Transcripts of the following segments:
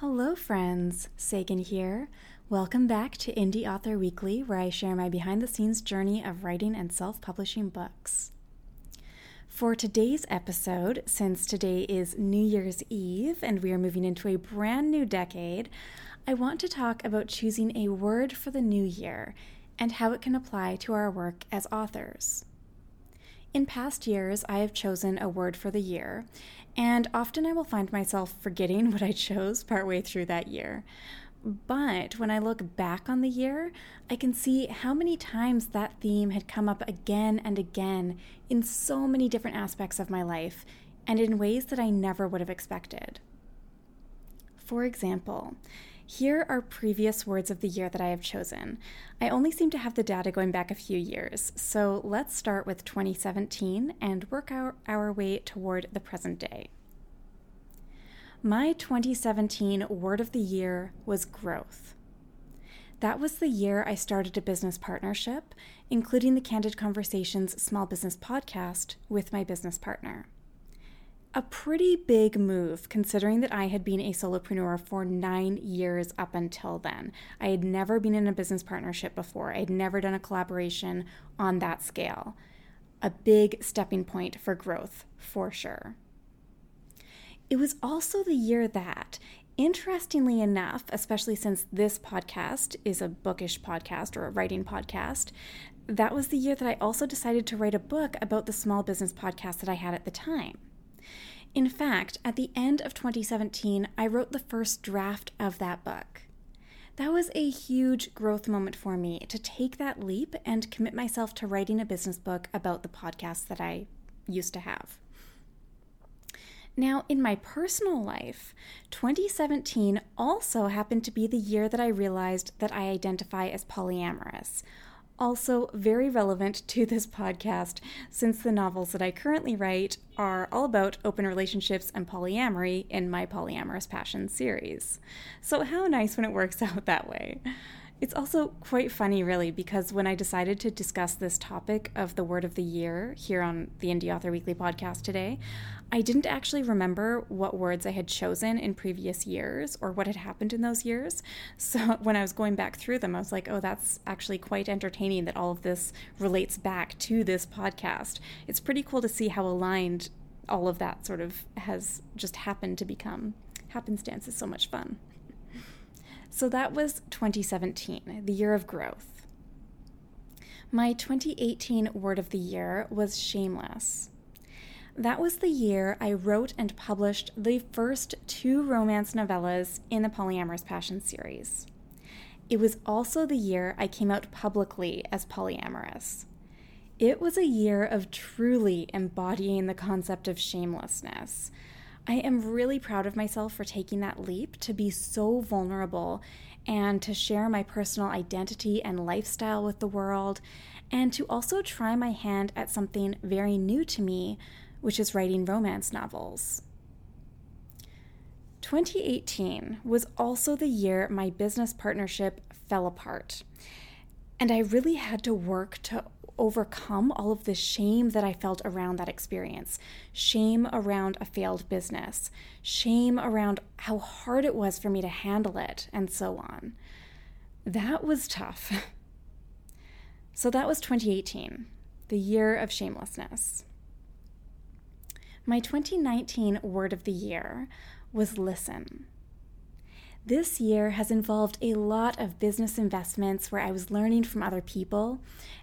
Hello, friends. Sagan here. Welcome back to Indie Author Weekly, where I share my behind the scenes journey of writing and self publishing books. For today's episode, since today is New Year's Eve and we are moving into a brand new decade, I want to talk about choosing a word for the new year and how it can apply to our work as authors. In past years, I have chosen a word for the year, and often I will find myself forgetting what I chose partway through that year. But when I look back on the year, I can see how many times that theme had come up again and again in so many different aspects of my life and in ways that I never would have expected. For example, here are previous words of the year that I have chosen. I only seem to have the data going back a few years, so let's start with 2017 and work our, our way toward the present day. My 2017 word of the year was growth. That was the year I started a business partnership, including the Candid Conversations Small Business Podcast with my business partner a pretty big move considering that I had been a solopreneur for nine years up until then. I had never been in a business partnership before, I had never done a collaboration on that scale. A big stepping point for growth, for sure. It was also the year that, interestingly enough, especially since this podcast is a bookish podcast or a writing podcast, that was the year that I also decided to write a book about the small business podcast that I had at the time. In fact, at the end of 2017, I wrote the first draft of that book. That was a huge growth moment for me to take that leap and commit myself to writing a business book about the podcast that I used to have. Now, in my personal life, 2017 also happened to be the year that I realized that I identify as polyamorous, also very relevant to this podcast since the novels that I currently write are all about open relationships and polyamory in my Polyamorous Passion series. So, how nice when it works out that way. It's also quite funny, really, because when I decided to discuss this topic of the word of the year here on the Indie Author Weekly podcast today, I didn't actually remember what words I had chosen in previous years or what had happened in those years. So when I was going back through them, I was like, oh, that's actually quite entertaining that all of this relates back to this podcast. It's pretty cool to see how aligned all of that sort of has just happened to become. Happenstance is so much fun. So that was 2017, the year of growth. My 2018 word of the year was shameless. That was the year I wrote and published the first two romance novellas in the Polyamorous Passion series. It was also the year I came out publicly as polyamorous. It was a year of truly embodying the concept of shamelessness, I am really proud of myself for taking that leap to be so vulnerable and to share my personal identity and lifestyle with the world, and to also try my hand at something very new to me, which is writing romance novels. 2018 was also the year my business partnership fell apart. And I really had to work to overcome all of the shame that I felt around that experience shame around a failed business, shame around how hard it was for me to handle it, and so on. That was tough. so that was 2018, the year of shamelessness. My 2019 word of the year was listen. This year has involved a lot of business investments where I was learning from other people,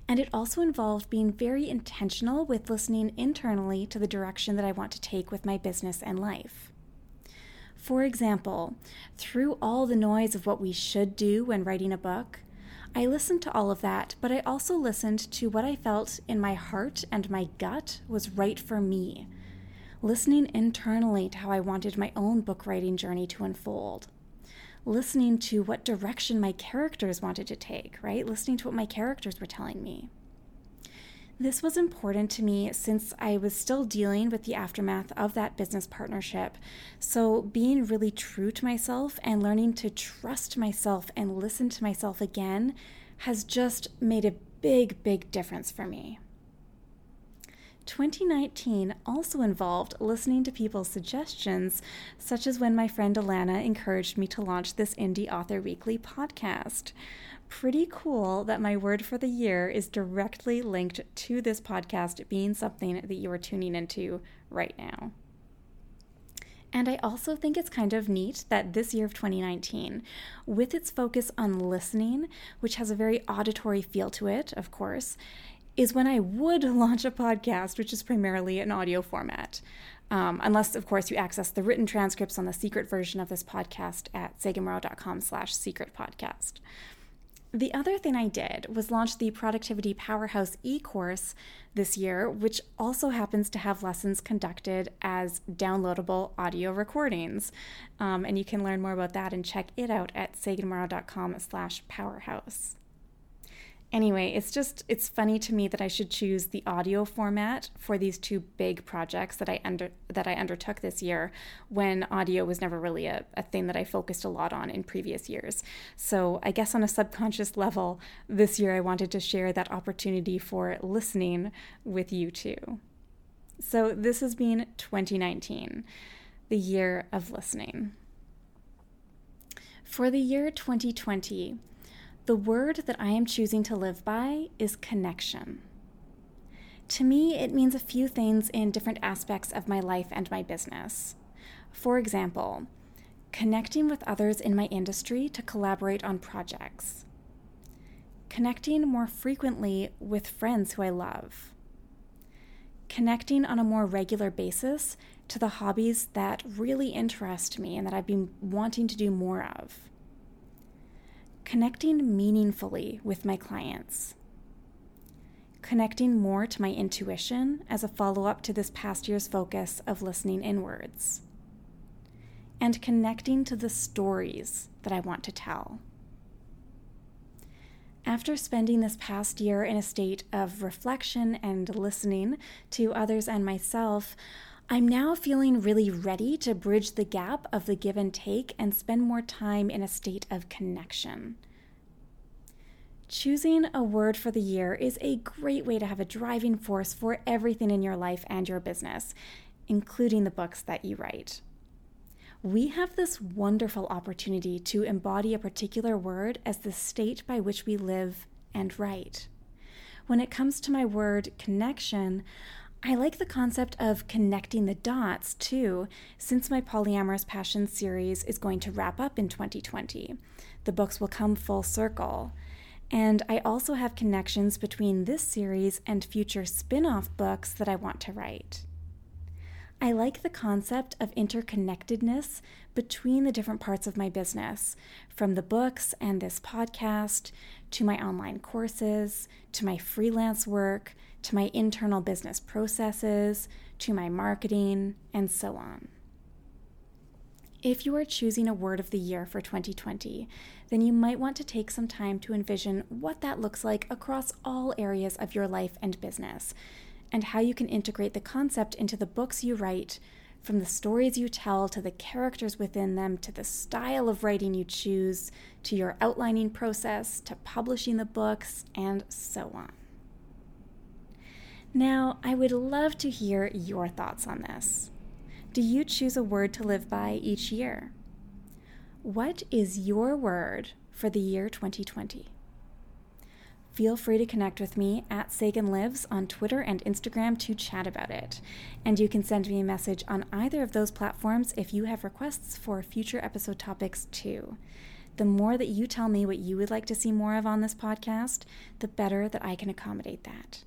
and it also involved being very intentional with listening internally to the direction that I want to take with my business and life. For example, through all the noise of what we should do when writing a book, I listened to all of that, but I also listened to what I felt in my heart and my gut was right for me. Listening internally to how I wanted my own book writing journey to unfold listening to what direction my characters wanted to take, right? Listening to what my characters were telling me. This was important to me since I was still dealing with the aftermath of that business partnership. So, being really true to myself and learning to trust myself and listen to myself again has just made a big, big difference for me. 2019 also involved listening to people's suggestions, such as when my friend Alana encouraged me to launch this Indie Author Weekly podcast. Pretty cool that my word for the year is directly linked to this podcast being something that you are tuning into right now. And I also think it's kind of neat that this year of 2019, with its focus on listening, which has a very auditory feel to it, of course, is when I would launch a podcast, which is primarily an audio format. Um, unless, of course, you access the written transcripts on the secret version of this podcast at saganmorrow.com slash secret podcast. The other thing I did was launch the Productivity Powerhouse e course this year, which also happens to have lessons conducted as downloadable audio recordings. Um, and you can learn more about that and check it out at saganmorrow.com slash powerhouse. Anyway, it's just it's funny to me that I should choose the audio format for these two big projects that I under that I undertook this year when audio was never really a, a thing that I focused a lot on in previous years. So I guess on a subconscious level, this year I wanted to share that opportunity for listening with you too. So this has been 2019, the year of listening. For the year 2020, the word that I am choosing to live by is connection. To me, it means a few things in different aspects of my life and my business. For example, connecting with others in my industry to collaborate on projects, connecting more frequently with friends who I love, connecting on a more regular basis to the hobbies that really interest me and that I've been wanting to do more of connecting meaningfully with my clients, connecting more to my intuition as a follow up to this past year's focus of listening inwards, and connecting to the stories that I want to tell. After spending this past year in a state of reflection and listening to others and myself, I'm now feeling really ready to bridge the gap of the give and take and spend more time in a state of connection. Choosing a word for the year is a great way to have a driving force for everything in your life and your business, including the books that you write. We have this wonderful opportunity to embody a particular word as the state by which we live and write. When it comes to my word connection, I like the concept of connecting the dots too, since my Polyamorous Passion series is going to wrap up in 2020. The books will come full circle. And I also have connections between this series and future spin off books that I want to write. I like the concept of interconnectedness between the different parts of my business, from the books and this podcast, to my online courses, to my freelance work, to my internal business processes, to my marketing, and so on. If you are choosing a word of the year for 2020, then you might want to take some time to envision what that looks like across all areas of your life and business, and how you can integrate the concept into the books you write, from the stories you tell to the characters within them to the style of writing you choose to your outlining process to publishing the books, and so on. Now, I would love to hear your thoughts on this. Do you choose a word to live by each year? What is your word for the year 2020? Feel free to connect with me at Sagan Lives on Twitter and Instagram to chat about it. And you can send me a message on either of those platforms if you have requests for future episode topics too. The more that you tell me what you would like to see more of on this podcast, the better that I can accommodate that.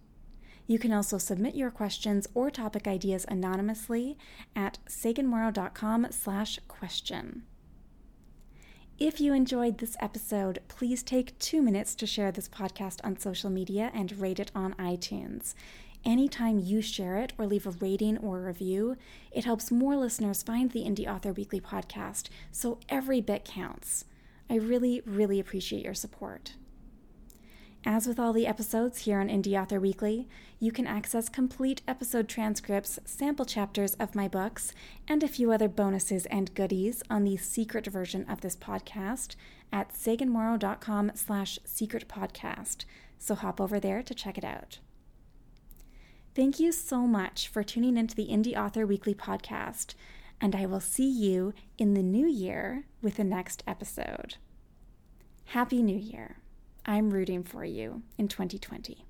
You can also submit your questions or topic ideas anonymously at saganmorrow.com slash question. If you enjoyed this episode, please take two minutes to share this podcast on social media and rate it on iTunes. Anytime you share it or leave a rating or a review, it helps more listeners find the Indie Author Weekly podcast, so every bit counts. I really, really appreciate your support. As with all the episodes here on Indie Author Weekly, you can access complete episode transcripts, sample chapters of my books, and a few other bonuses and goodies on the secret version of this podcast at saganmorrow.com slash secret podcast. So hop over there to check it out. Thank you so much for tuning into the Indie Author Weekly podcast, and I will see you in the new year with the next episode. Happy New Year! I'm rooting for you in 2020.